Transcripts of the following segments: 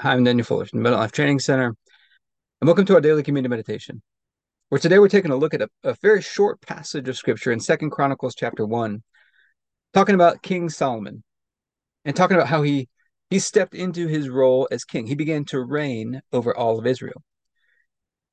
Hi, I'm Daniel Fuller from the Life Training Center, and welcome to our daily communion meditation. Where today we're taking a look at a, a very short passage of scripture in Second Chronicles chapter one, talking about King Solomon, and talking about how he he stepped into his role as king. He began to reign over all of Israel.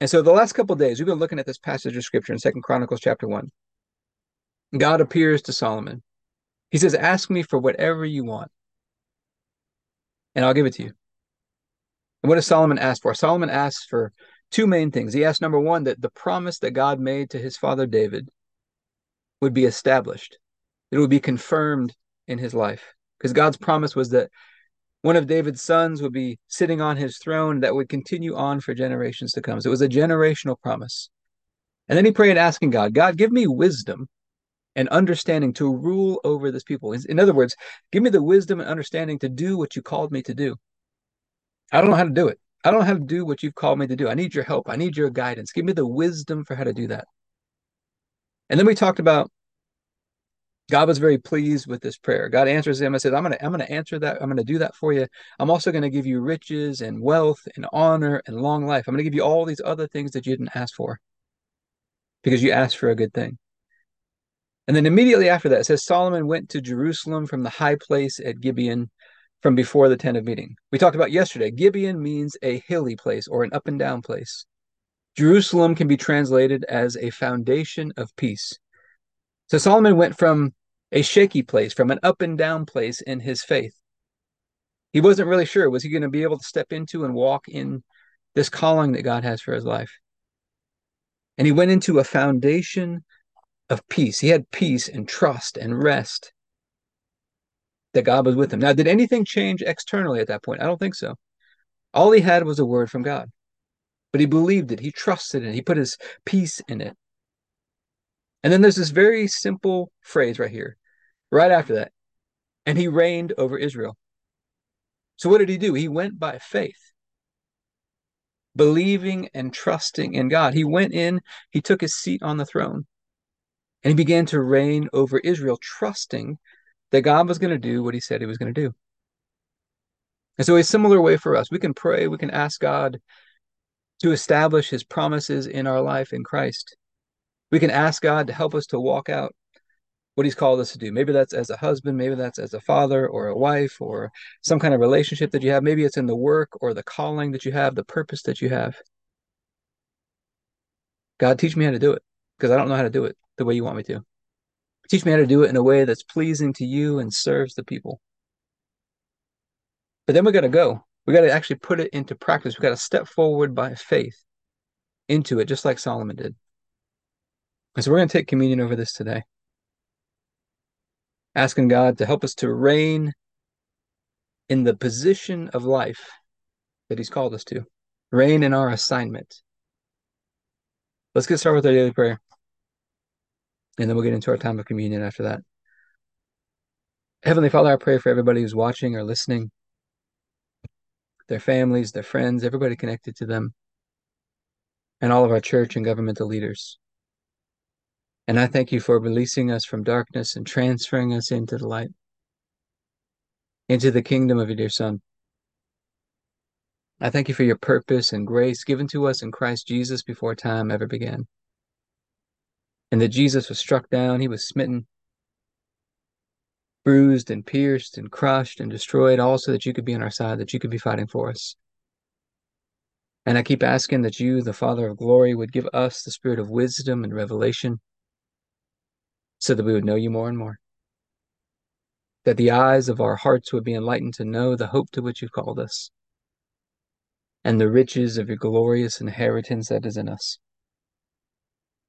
And so the last couple days we've been looking at this passage of scripture in Second Chronicles chapter one. God appears to Solomon. He says, "Ask me for whatever you want, and I'll give it to you." And what does Solomon ask for? Solomon asks for two main things. He asks, number one, that the promise that God made to his father David would be established, it would be confirmed in his life. Because God's promise was that one of David's sons would be sitting on his throne that would continue on for generations to come. So it was a generational promise. And then he prayed asking God, God, give me wisdom and understanding to rule over this people. In other words, give me the wisdom and understanding to do what you called me to do. I don't know how to do it. I don't know how to do what you've called me to do. I need your help. I need your guidance. Give me the wisdom for how to do that. And then we talked about God was very pleased with this prayer. God answers him. I said, I'm gonna, I'm gonna answer that. I'm gonna do that for you. I'm also gonna give you riches and wealth and honor and long life. I'm gonna give you all these other things that you didn't ask for because you asked for a good thing. And then immediately after that, it says Solomon went to Jerusalem from the high place at Gibeon from before the tent of meeting. We talked about yesterday, Gibeon means a hilly place or an up and down place. Jerusalem can be translated as a foundation of peace. So Solomon went from a shaky place, from an up and down place in his faith. He wasn't really sure, was he going to be able to step into and walk in this calling that God has for his life? And he went into a foundation of peace. He had peace and trust and rest that God was with him. Now, did anything change externally at that point? I don't think so. All he had was a word from God, but he believed it, he trusted it, he put his peace in it. And then there's this very simple phrase right here, right after that. And he reigned over Israel. So what did he do? He went by faith, believing and trusting in God. He went in, he took his seat on the throne, and he began to reign over Israel, trusting that God was going to do what he said he was going to do. And so, a similar way for us, we can pray, we can ask God to establish his promises in our life in Christ. We can ask God to help us to walk out what he's called us to do. Maybe that's as a husband, maybe that's as a father or a wife or some kind of relationship that you have. Maybe it's in the work or the calling that you have, the purpose that you have. God, teach me how to do it because I don't know how to do it the way you want me to. Teach me how to do it in a way that's pleasing to you and serves the people. But then we got to go. We got to actually put it into practice. We got to step forward by faith into it, just like Solomon did. And so we're going to take communion over this today, asking God to help us to reign in the position of life that He's called us to, reign in our assignment. Let's get started with our daily prayer and then we'll get into our time of communion after that. Heavenly Father, I pray for everybody who's watching or listening, their families, their friends, everybody connected to them, and all of our church and governmental leaders. And I thank you for releasing us from darkness and transferring us into the light, into the kingdom of your dear Son. I thank you for your purpose and grace given to us in Christ Jesus before time ever began and that Jesus was struck down, he was smitten, bruised and pierced and crushed and destroyed, all so that you could be on our side, that you could be fighting for us. And I keep asking that you, the Father of glory, would give us the spirit of wisdom and revelation so that we would know you more and more. That the eyes of our hearts would be enlightened to know the hope to which you've called us and the riches of your glorious inheritance that is in us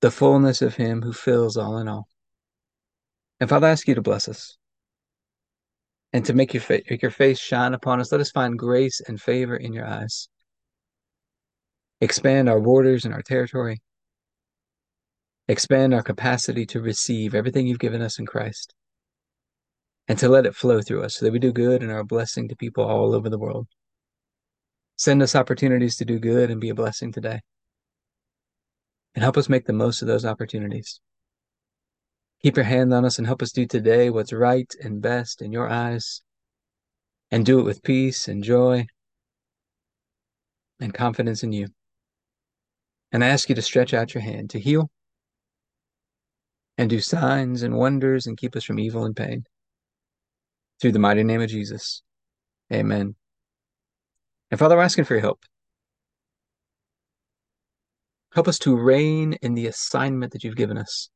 the fullness of Him who fills all in all. And Father, I ask you to bless us and to make your, fa- make your face shine upon us. Let us find grace and favor in your eyes. expand our borders and our territory, expand our capacity to receive everything you've given us in Christ, and to let it flow through us so that we do good and are a blessing to people all over the world. Send us opportunities to do good and be a blessing today. And help us make the most of those opportunities. Keep your hand on us and help us do today what's right and best in your eyes, and do it with peace and joy and confidence in you. And I ask you to stretch out your hand to heal and do signs and wonders and keep us from evil and pain. Through the mighty name of Jesus. Amen. And Father, we're asking for your help. Help us to reign in the assignment that you've given us.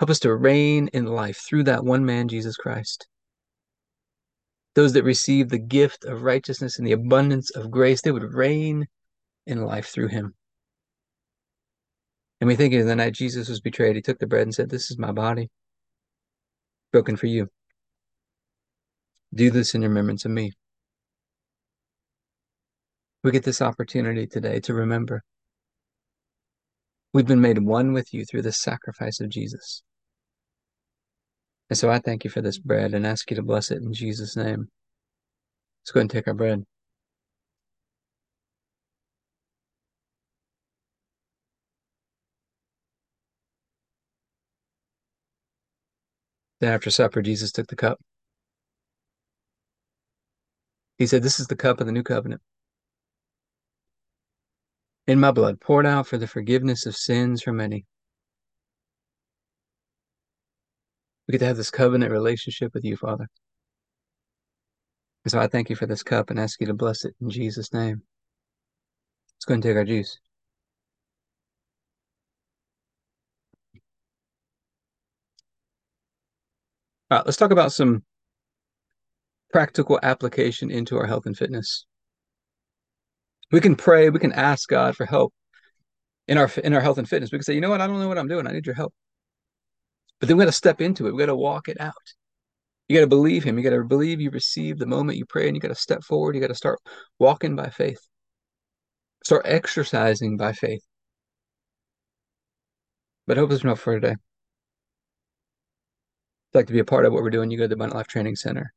Help us to reign in life through that one man, Jesus Christ. Those that receive the gift of righteousness and the abundance of grace, they would reign in life through him. And we think of the night Jesus was betrayed, he took the bread and said, This is my body, broken for you. Do this in remembrance of me. We get this opportunity today to remember. We've been made one with you through the sacrifice of Jesus. And so I thank you for this bread and ask you to bless it in Jesus' name. Let's go and take our bread. Then after supper, Jesus took the cup. He said, This is the cup of the new covenant. In my blood, poured out for the forgiveness of sins for many. We get to have this covenant relationship with you, Father. And so I thank you for this cup and ask you to bless it in Jesus' name. Let's go and take our juice. All right, let's talk about some practical application into our health and fitness. We can pray, we can ask God for help in our in our health and fitness. We can say, you know what, I don't know what I'm doing. I need your help. But then we got to step into it. We got to walk it out. You got to believe Him. You got to believe you receive the moment you pray, and you got to step forward. You got to start walking by faith. Start exercising by faith. But hope is enough for today. If you'd like to be a part of what we're doing, you go to the Abundant Life Training Center.com.